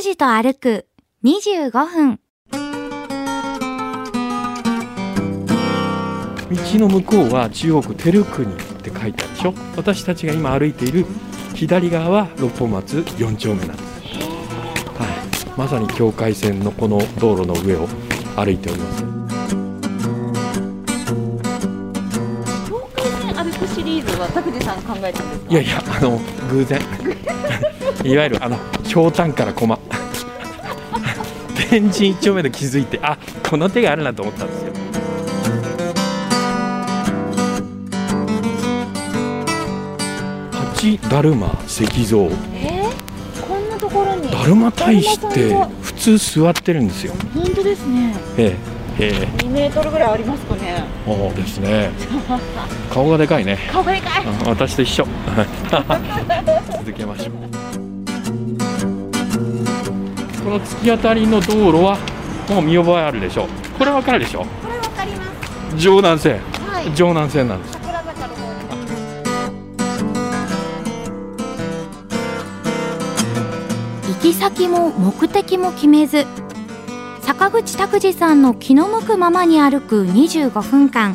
拓司と歩く25分。道の向こうは中国照国って書いてあるでしょ？私たちが今歩いている左側は六本松4丁目なんです、はい、まさに境界線のこの道路の上を歩いております。境界線歩くシリーズは拓司さん考えたんですか？いやいやあの偶然いわゆるあのひょうたんから駒天神一丁目で気づいてあこの手があるなと思ったんですよ。八だるま石像。えー、こんなところに。だるま大使って普通座ってるんですよ。本当ですね。ええええ。2メートルぐらいありますかね。そうですね。顔がでかいね。顔がでかい。あ私と一緒。続けましょうこの突き当たりの道路はもう見覚えあるでしょう。これわかるでしょこれわかります。城南線。はい。城南線なんです。桜坂の方に行き先も目的も決めず坂口拓司さんの気の向くままに歩く25分間。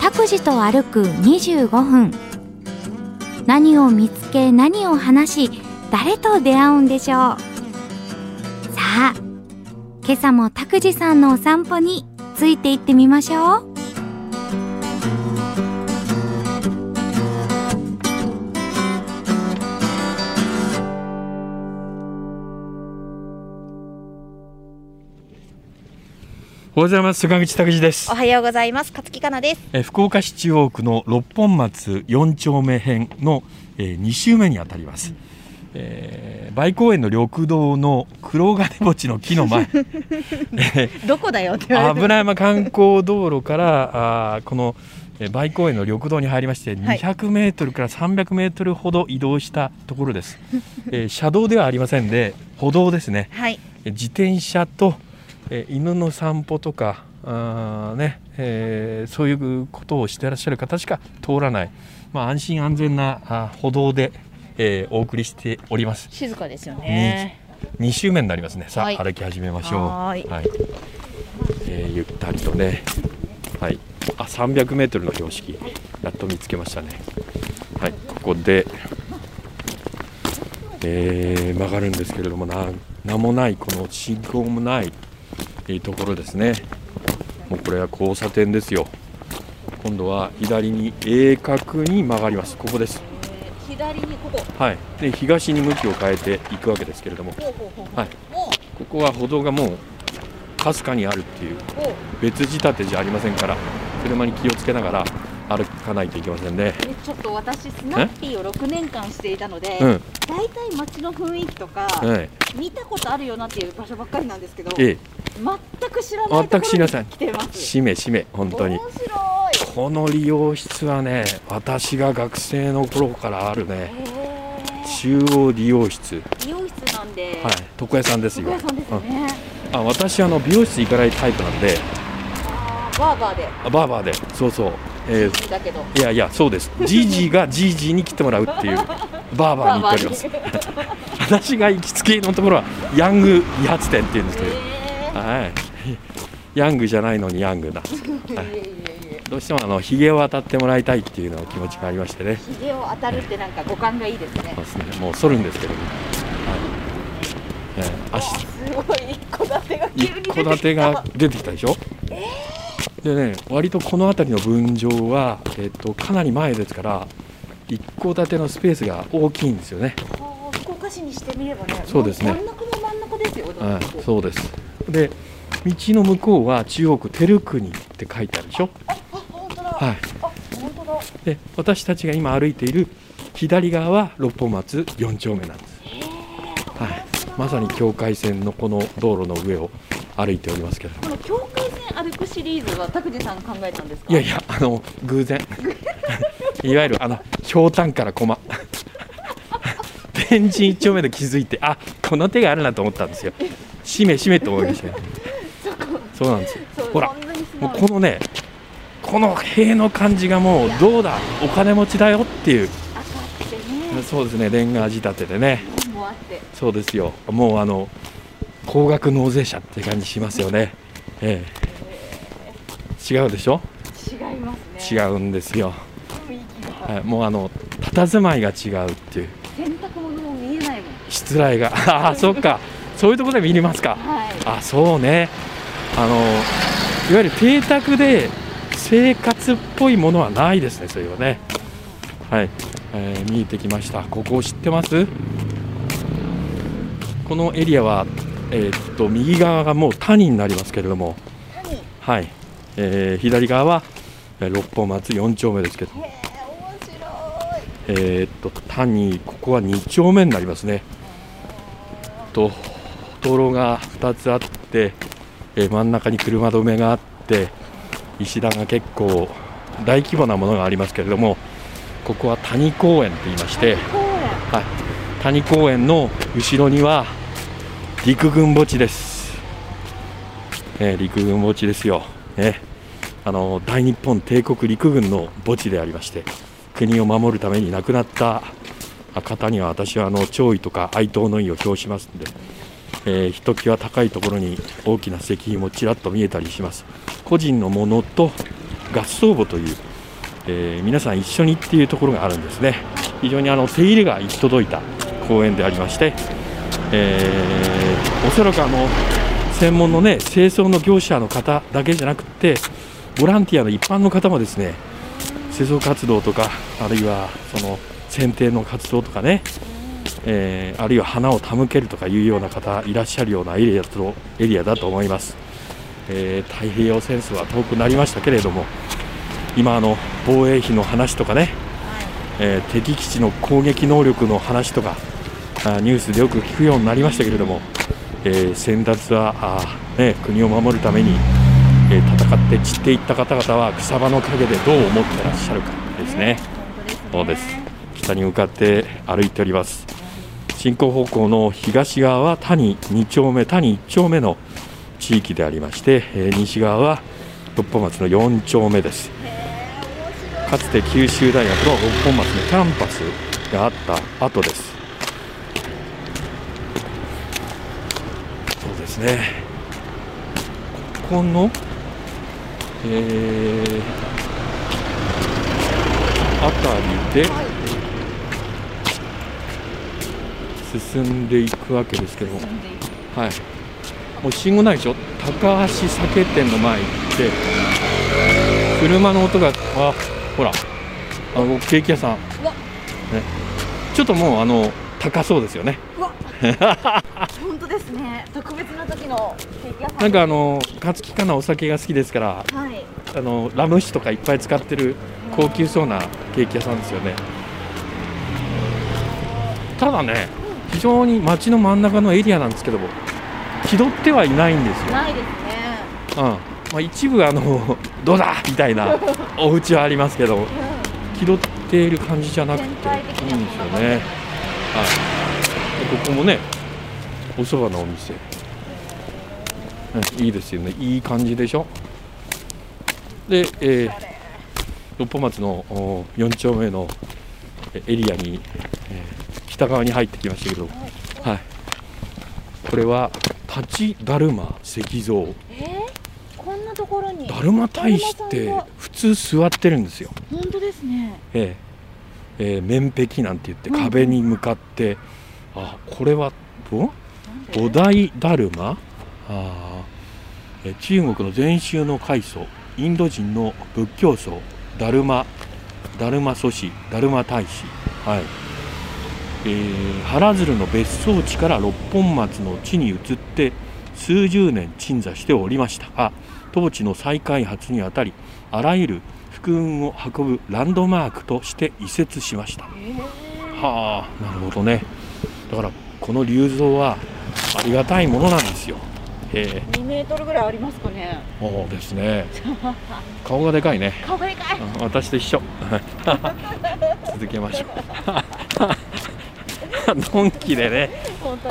拓司と歩く25分。何を見つけ何を話し誰と出会うんでしょう？さあ今朝も拓司さんのお散歩についていってみましょう。おはようございます。坂口拓司ですおはようございます。勝木かなです。えー福岡市中央区の六本松4丁目編の、えー、2周目にあたります、えー梅公園の緑道の黒金墓地の木の前、え ーどこだよって油山観光道路からあーこのえー梅公園の緑道に入りましてはい。200メートルから300メートルほど移動したところです、えー車道ではありませんで歩道ですね。はい。えー自転車と、えー犬の散歩とかあーね、えーそういうことをしてらっしゃる方しか通らない、まあ、安心安全なあ歩道で、えーお送りしております。静かですよね。2周目になりますね。さあ、はい。歩き始めましょう。はーい。えーゆったりとね。はい。あ300メートルの標識。やっと見つけましたね。はい。ここで、えー曲がるんですけれどもな名もないこの信号もない、えーところですね。もうこれは交差点ですよ。今度は左に鋭角に曲がります。ここです左にここ。はい。で東に向きを変えていくわけですけれども。はい。もここは歩道がもうかすかにあるっていう別仕立てじゃありませんから車に気をつけながら歩かないといけませんね。えちょっと私スナッピーを6年間していたので、うん、大体街の雰囲気とか、はい、見たことあるよなっていう場所ばっかりなんですけどえ全く知らないところに来てまえ、す。しめしめ、本当に。面。白いこの理容室はね、私が学生の頃からあるね。へ中央理容室、はい、ー美容室なんで、床屋さんですよ床屋。さんですよね、うんあ、私あの美容室行かないタイプなんで、バーバーであバーバーで、そうそう。えーいやいや、そうです。ジージーがジージーに切ってもらうっていう。バーバーに行っております。私が行きつけのところはヤング理髪店っていうんですけど。えはい。ヤングじゃないのにヤングな。ー、はいいえいどうしてもあのひげを当たってもらいたいっていうの気持ちがありましてね。ひげを当たるってなんか五感がいいですねそうですね。もう剃るんですけども。はい。えー、足すごい一戸建てが急に出てきた一戸建てが出てきたでしょ？でね、割とこの辺りの分譲はえっ、とかなり前ですから。一戸建てのスペースが大きいんですよね。福岡市にしてみればねそうですね真ん中も真ん中ですよだはいそうです。で、道の向こうは中央区照国って書いてあるでしょ？はい。で私たちが今歩いている左側は六本松4丁目なんです、はい、まさに境界線のこの道路の上を歩いておりますけれども。この境界線歩くシリーズは拓司さん考えたんですか？いやいやあの偶然。いわゆるあのひょうたんから駒天神一丁目で気づいてあこの手があるなと思ったんですよ。しめしめと思いましたよ。そうなんですよ。ほらもうこのねこの塀の感じがもうどうだ？お金持ちだよっていう。そうですね。レンガ仕立てでね。そうですよ。もうあの高額納税者って感じしますよね。ええ。違うでしょ？違いますね。違うんですよ、はい、もうあの佇まいが違うっていう。洗濯物も見えないもん。失礼が。ああそっか。そういうところで見れますか。はい。あそうね。あのいわゆる邸宅で生活っぽいものはないですねそれはね。はい、えー見えてきました。ここを知ってます？このエリアはえーっと右側がもう谷になりますけれども。何はい、えー左側はえー六本松4丁目ですけど。へえーっと谷ここは2丁目になりますね。と道路が2つあって、えー真ん中に車止めがあって石段が結構大規模なものがありますけれどもここは谷公園と言いまして、はい、谷公園の後ろには陸軍墓地です、えー陸軍墓地ですよ、ね、あの大日本帝国陸軍の墓地でありまして国を守るために亡くなった方には私はあの弔意とか哀悼の意を表しますので、えーひときわ高いところに大きな石碑もちらっと見えたりします個人のものと合葬墓という、えー皆さん一緒にっていうところがあるんですね。非常にあの手入れが行き届いた公園でありまして、えーおそらくあの専門のね清掃の業者の方だけじゃなくてボランティアの一般の方もですね清掃活動とかあるいはその剪定の活動とかね、えーあるいは花を手向けるとかいうような方いらっしゃるようなエリアとエリアだと思います、えー太平洋戦争は遠くなりましたけれども今あの防衛費の話とかね、えー敵基地の攻撃能力の話とかあニュースでよく聞くようになりましたけれども、えー先達はあー、ね、国を守るために、えー戦って散っていった方々は草場の陰でどう思ってらっしゃるかですね。そうです。北に向かって歩いております。進行方向の東側は谷2丁目谷1丁目の地域でありまして、えー西側は六本松の4丁目です。かつて九州大学の六本松のキャンパスがあった後です。そうですね。ここのえー、あたりで進んでいくわけですけども、はい、もう信号ないでしょ？高橋酒店の前に行って車の音があほらあのケーキ屋さん、ね。ちょっともうあの高そうですよね。本当ですね。特別な時のケーキ屋さん。なんかあの勝木かなお酒が好きですからはい。あのラム酒とかいっぱい使ってる高級そうなケーキ屋さんですよね。ただね非常に街の真ん中のエリアなんですけども気取ってはいないんですよ、ないですね。うん。まあ、一部あの どうだ！みたいな お家はありますけど気取っている感じじゃなくていいんですよね、はい、でここもねお蕎麦のお店、ねいいですよね。いい感じでしょ？で、えー六本松のお4丁目のえエリアに、えー北側に入ってきましたけど、はい、これは立ちだるま石像。えー、こんなところに。だるま大使って普通座ってるんですよ、本当ですね。ええ。えー面壁なんて言ってうん壁に向かって、あこれはおなんで？お題だるま？あーえ中国の禅宗の開祖インド人の仏教僧だるまだるま祖師だるま大使。はいえー原鶴の別荘地から六本松の地に移って数十年鎮座しておりましたが当地の再開発にあたりあらゆる福運を運ぶランドマークとして移設しました。えー。はあなるほどね。だからこの龍像はありがたいものなんですよ。へえ2メートルぐらいありますかね。そうですね。顔がでかいね。顔がでかい。あ私と一緒。続けましょうドンキでね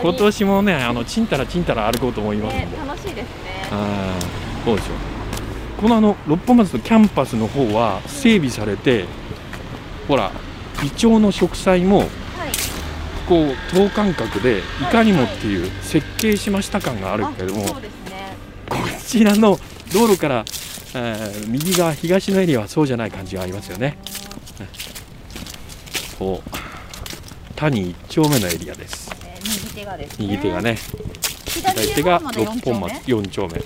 今年もねあのちんたらちんたら歩こうと思いますんで、ね楽しいですね。あーそうですよこのあの六本松のキャンパスの方は整備されてほらイチョウの植栽もはい。こう等間隔でい。かにもっていう設計しました感があるけれども、そうですね。こちらの道路から、えー右側東のエリアはそうじゃない感じがありますよね。こう谷一丁目のエリアです。えー右手がですね。右手がね、左左手が六本松4丁目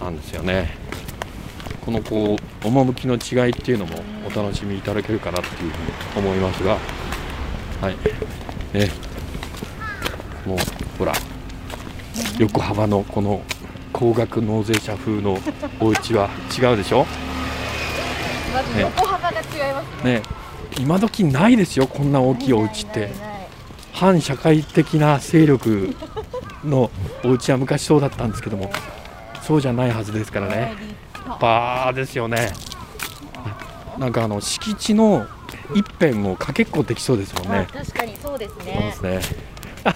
なんですよね。このこう趣の違いっていうのもお楽しみいただけるかなっていうふうに思いますが、はい、ね、このほら。横浜のこの高額納税者風のお家は違うでしょ？まず横幅が違いますね。ね、今時ないですよこんな大きいお家って。反社会的な勢力のお家は昔そうだったんですけどもそうじゃないはずですからね。バーですよね。なんかあの敷地の一辺をかけっこできそうですもんあね確かにそうですそうねですね。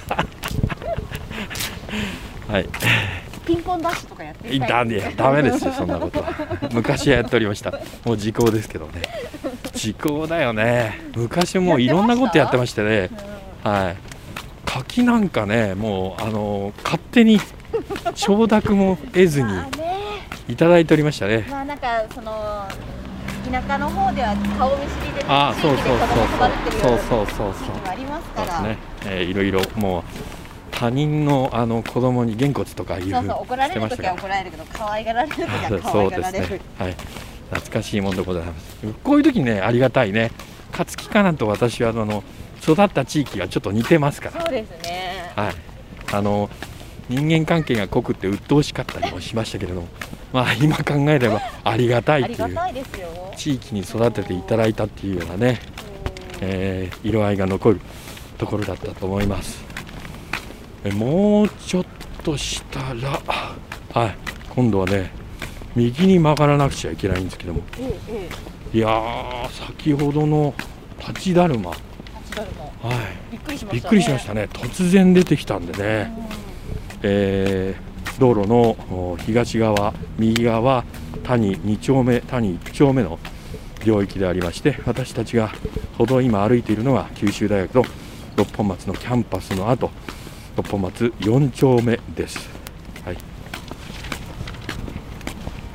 はい。ピンポンダッシュとかやっていみたいたんでダメですよそんなことは。昔はやっておりました。もう時効ですけどね時効だよね。昔もういろんなことやってましてね。はい。柿なんかねもうあの勝手に承諾も得ずにいただいておりましたね。まあなんかその田舎の方では顔見知りでああそう地域で子供育ててるようなそうそうそうそう。そう地域もありますから。ね、えーいろいろもう他人のあの子供にげんこつとかいうそうそう怒られる時は怒られるけど可愛がられる時は可 そう愛がられる。ですね。はい。懐かしいものでございます。こういう時にね、ありがたいね。勝木かなと私はあの育った地域がちょっと似てますから。そうですねはい。あの人間関係が濃くて鬱陶しかったりもしましたけれども、まあ今考えればありがたいありっていう地域に育てていただいたっていうようなね、えー色合いが残るところだったと思います。えもうちょっとしたら、はい、今度はね、右に曲がらなくちゃいけないんですけども、えええいやー、先ほどの立ちだるま、はえ8ドルもい、びっくりしましたね。突然出てきたんでね、えー道路のお東側、右側は谷2丁目、谷1丁目の領域でありまして、私たちが歩道を今歩いているのが九州大学の六本松のキャンパスの後、六本松4丁目です。はい、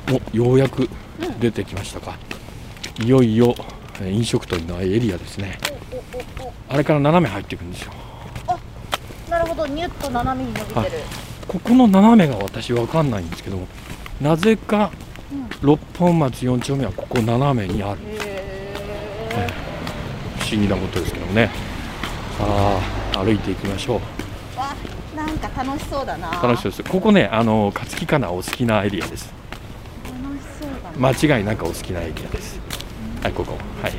おようやく出てきましたか、いよいよえー飲食店のエリアですね、あれから斜め入っていくんですよ。なるほど。ニュッと斜めに伸びてる。ここの斜めが私わかんないんですけどもなぜかうん。六本松4丁目はここ斜めにある。へ不思議なことですけどもね。さあ歩いていきましょう。なんか楽しそうだな。楽しそうです。ここねあの勝木かなお好きなエリアです間違いなくお好きなエリアです。はいここ。はい。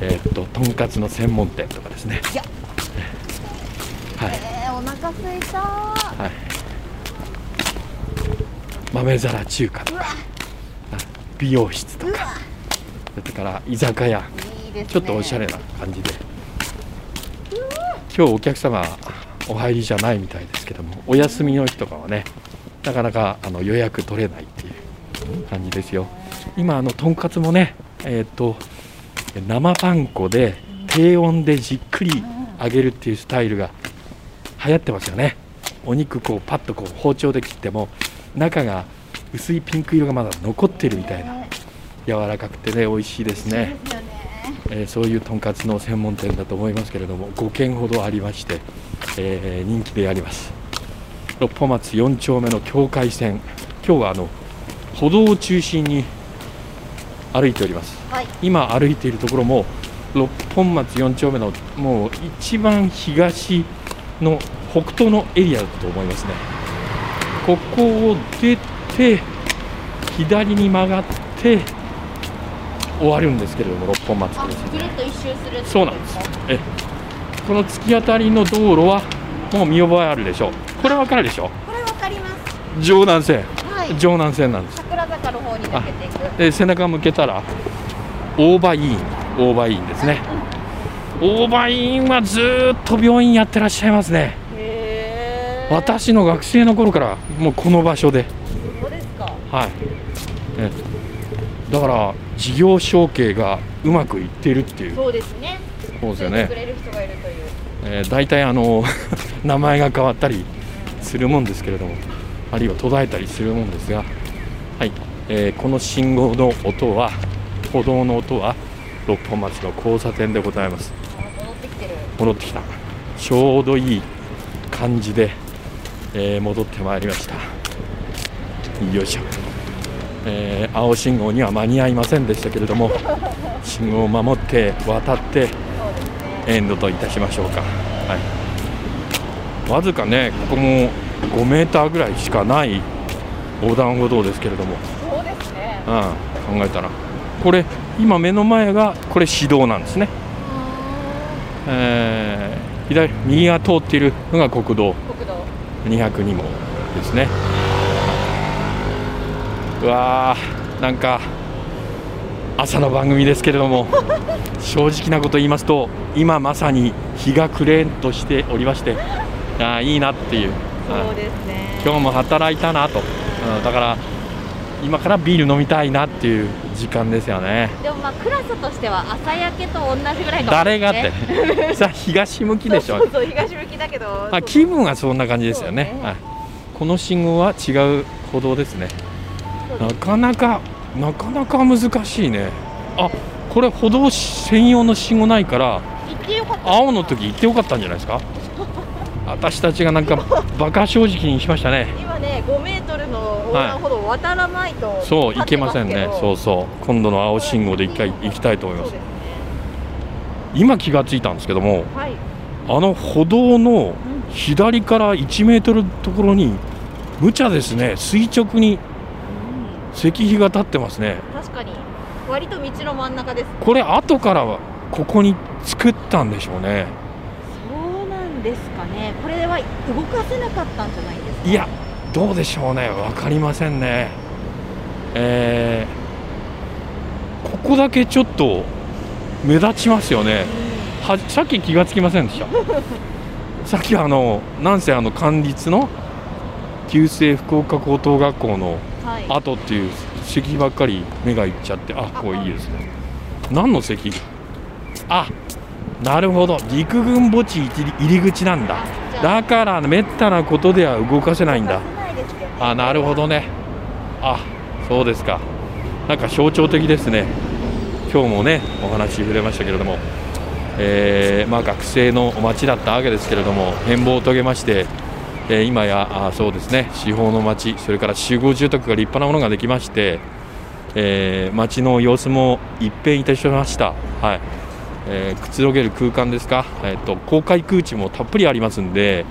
えーっととんかつの専門店とかですね。はい。えー、お腹すいた。はい。豆皿中華とか。美容室とか。それから居酒屋。ね。ちょっとおしゃれな感じで。今日お客様お入りじゃないみたいですけどもお休みの日とかはねなかなかあの予約取れないっていう感じですよ。今あのとんかつもねえっ、と生パン粉で低温でじっくり揚げるっていうスタイルが流行ってますよね。お肉こうパッとこう包丁で切っても中が薄いピンク色がまだ残ってるみたいなね柔らかくてね美味しいですね。ですよね。えーそういうとんかつの専門店だと思いますけれども5軒ほどありまして、えー人気であります。六本松4丁目の境界線。今日はあの歩道を中心に歩いております。はい。今歩いているところも六本松4丁目のもう一番東の北東のエリアだと思いますね。ここを出て左に曲がって終わるんですけれども六本松あですねそうなんです。えこの突き当たりの道路はもう見覚えあるでしょう。これわかるでしょこれわかります。城南線。はい。城南線なんですの方に抜けていく。で背中向けたら大場医院大場医院ですね。大場医院はずーっと病院やってらっしゃいますね。私の学生の頃からもうこの場所で。そうですか。はい。えだから事業承継がうまくいっているっていう。そうですね。そうですよね。くれる人がいるという。えー、大体あの 名前が変わったりするもんですけれどもあるいは途絶えたりするもんですが、はいえーこの信号の音は歩道の音は六本松の交差点でございます。戻ってきてる戻ってきた。ちょうどいい感じで、えー戻ってまいりました。よいしょ、えー青信号には間に合いませんでしたけれども信号を守って渡ってエンドといたしましょうか、はい、わずかねここも5メーターぐらいしかない横断歩道ですけれども、うん、考えたら。これ今目の前がこれ市道なんですね。えー左右が通っているのが国道。国道。202号ですね。うわーなんか朝の番組ですけれども 正直なこと言いますと今まさに日が暮れんとしておりましてあーいいなっていう。そうですね。今日も働いたなと、うんだから今からビール飲みたいなっていう時間ですよね。でもまあクラスとしては朝焼けと同じぐらいかもしれない誰がって。さあ東向きでしょ。そうそう東向きだけど。まあ、気分はそんな感じですよね。ね。はい、この信号は違う歩道ですね。なかなかなかなか難しいね。あこれ歩道専用の信号ないから青の時行ってよかったんじゃないですか？私たちがなんかバカ正直にしましたね。今ね5メートルの横断歩道を渡らないと、そう行けませんね。そううそう。今度の青信号で一回行きたいと思います。ね。今気がついたんですけどもはい。あの歩道の左から1メートルところに無茶ですね。垂直に石碑が立ってますね。確かに。割と道の真ん中です。これ後からはここに作ったんでしょうね。そうなんですかね。これは動かせなかったんじゃないですか？いやどうでしょうね。分かりませんね。えーここだけちょっと目立ちますよね。はさっき気がつきませんでした。さっきあのなんせあの管立の旧制福岡高等学校のはい。後っていう石碑ばっかり目がいっちゃってあこれいいですね。何の石碑あなるほど。陸軍墓地入り口なんだ。だからめったなことでは動かせないんだあなるほどね。あそうですか。なんか象徴的ですね。今日もねお話触れましたけれども、えーまあ、学生の街だったわけですけれども変貌を遂げまして、えー今やあそうですね。司法の街それから集合住宅が立派なものができまして、えー街の様子も一変いたしました。はい。えーくつろげる空間ですか、えー、と公開空地もたっぷりありますんで、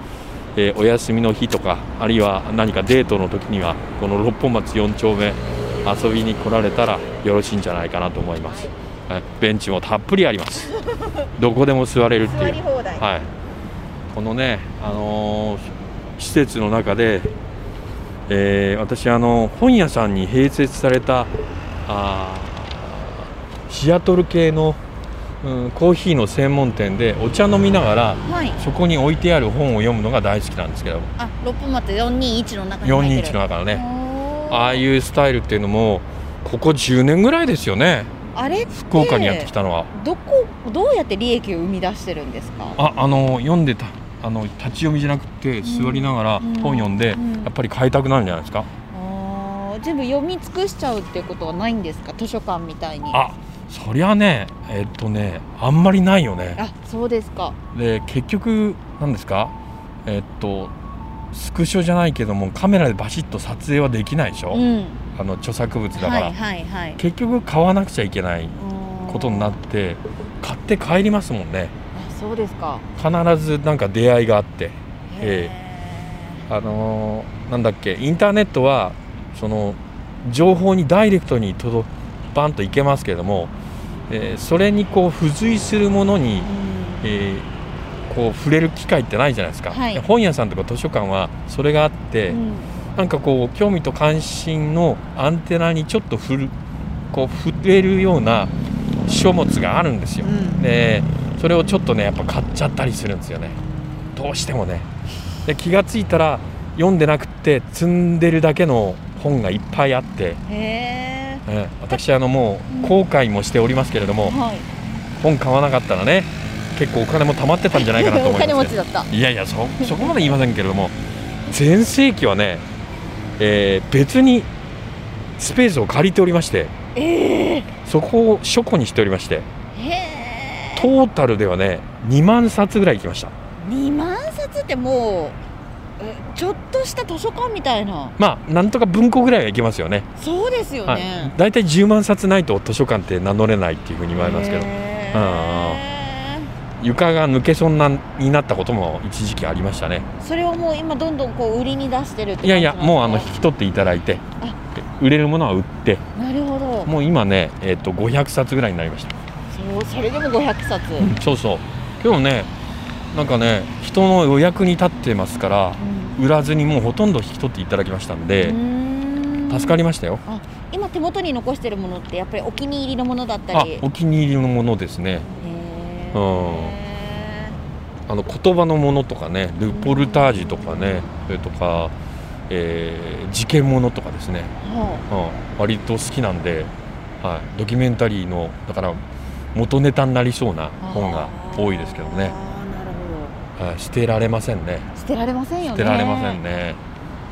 えーお休みの日とかあるいは何かデートの時にはこの六本松4丁目遊びに来られたらよろしいんじゃないかなと思います、はい、ベンチもたっぷりあります。どこでも座れるっていう、はい、このね、あのー施設の中で、えー私あの本屋さんに併設されたあーシアトル系の、うん、コーヒーの専門店でお茶飲みながらはい。そこに置いてある本を読むのが大好きなんですけど。あ六本松421の中に入ってる。421の中のね。ねああいうスタイルっていうのもここ10年ぐらいですよね。あれ福岡にやってきたのは。どこどうやって利益を生み出してるんですか？ああの読んでた。あの立ち読みじゃなくて座りながらうん本読んでやうんっぱり買いたくなるんじゃないですか？全部読み尽くしちゃうっていうことはないんですか？図書館みたいに。あそりゃねえっとねあんまりないよね。あそうですか。で結局なんですか？えっとスクショじゃないけどもカメラでバシッと撮影はできないでしょ、うん。あの著作物だから、はいはいはい。結局買わなくちゃいけないことになって買って帰りますもんね。あそうですか。必ずなんか出会いがあって。えへあのーなんだっけ？インターネットはその情報にダイレクトに届バンといけますけれども、えーそれにこう付随するものにえーこう触れる機会ってないじゃないですか、はい。本屋さんとか図書館はそれがあって、うん。なんかこう興味と関心のアンテナにちょっと振るこう触れるような書物があるんですよ、うん。でそれをちょっとねやっぱ買っちゃったりするんですよね。どうしてもね。で気がついたら読んでなくって積んでるだけの本がいっぱいあって、へええ私あのもう後悔もしておりますけれども、はい。本買わなかったらね結構お金も貯まってたんじゃないかなとお思います、ね、金持ちだった。いやいやそそこまで言いませんけれども全盛期はね、えー別にスペースを借りておりましてええ。そこを書庫にしておりましてへえ。トータルではね2万冊ぐらい行きました。2万冊ってもうえちょっとした図書館みたいな。まあなんとか文庫ぐらいはいけますよね。そうですよはい。ね、大体10万冊ないと図書館って名乗れないっていうふうに言われますけど。へ床が抜けそうなになったことも一時期ありましたね。ーそれをもう今どんどんこう売りに出してるっていやいやもうあの引き取っていただいて。あ。売れるものは売って。なるほど。もう今ね、えっと500冊ぐらいになりました。そうそれでも500冊、そうそう。今日ねなんかね人の予約に立ってますから売らずにもうほとんど引き取っていただきましたんで助かりましたよ。あ今手元に残してるものってやっぱりお気に入りのものだったありお気に入りのものですね。へうん。ーあの言葉のものとかねルポルタージュとかねそれとか、えー事件ものとかですね、はうん、割と好きなんで、はい、ドキュメンタリーのだから元ネタになりそうなあ本が多いですけどね、あーなるほはい、捨てられませんね。ど捨てられませんよね。捨てられませんね、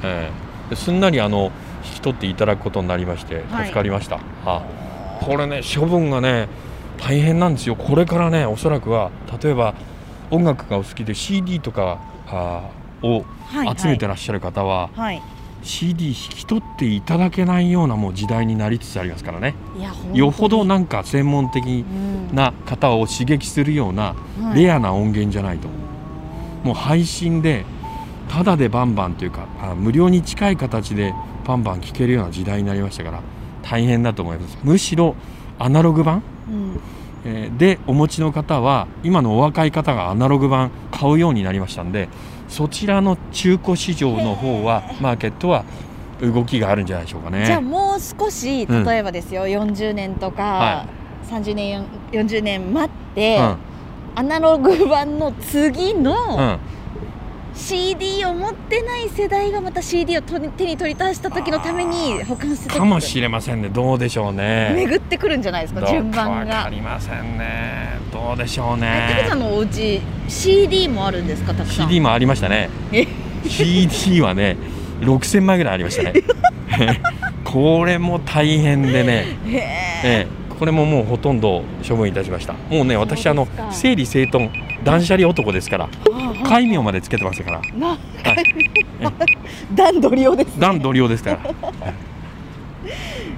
ええですんなりあの引き取っていただくことになりましてはい。助かりました、あ。これね処分がね大変なんですよ。これからねおそらくは例えば音楽がお好きで CD とかあをはい集めてらっしゃる方は、はい。CD 引き取っていただけないようなもう時代になりつつありますからね。よほどなんか専門的うん。な方を刺激するようなはい。レアな音源じゃないと、もう配信でただでバンバンというかあ無料に近い形でバンバン聴けるような時代になりましたから大変だと思います。むしろアナログ版、うん。えーでお持ちの方は今のお若い方がアナログ版買うようになりましたんでそちらの中古市場の方はマーケットは動きがあるんじゃないでしょうかね。じゃあもう少しうん。例えばですよ、40年とか、は30年40年待って、うんアナログ版の次うのん CD を持ってない世代がまた CD をと手に取り出した時のために保管してかもしれませんね。どうでしょうね。巡ってくるんじゃないですか順番わかが。りませんね。どうでしょうえたけさねんのお家 CD もあるんですかたくさん？CD もありましたね。え？CD はね6000枚ぐらいありましたね。これも大変でね、ええ、これももうほとんど処分いたしました。もうね私あの整理整頓断捨離男ですから。戒名までつけてますから。なはい。段取りをですね。段取り用ですから。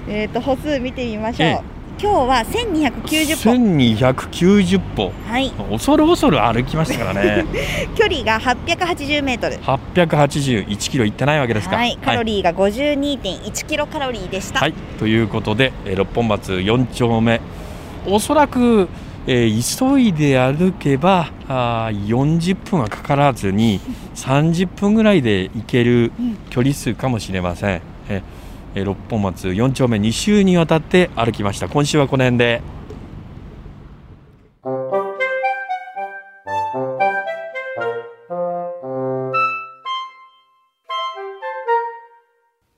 えっ、と歩数見てみましょう、ええ今日は1290本1290歩。はい。恐る恐る歩きましたからね。距離が880メートル。881キロいってないわけですか。はい、カロリーが52.1キロカロリーでした。はい、ということで、えー六本松4丁目。おそらく、えー急いで歩けばあー40分はかからずに 30分ぐらいで行けるうん。距離数かもしれません、えーえー六本松4丁目2週にわたって歩きました今週はこの辺で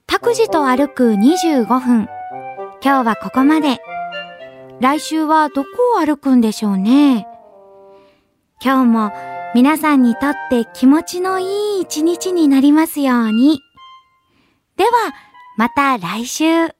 拓司と歩く25分。今日はここまで。来週はどこを歩くんでしょうね。今日も皆さんにとって気持ちのいい一日になりますように。では、また来週。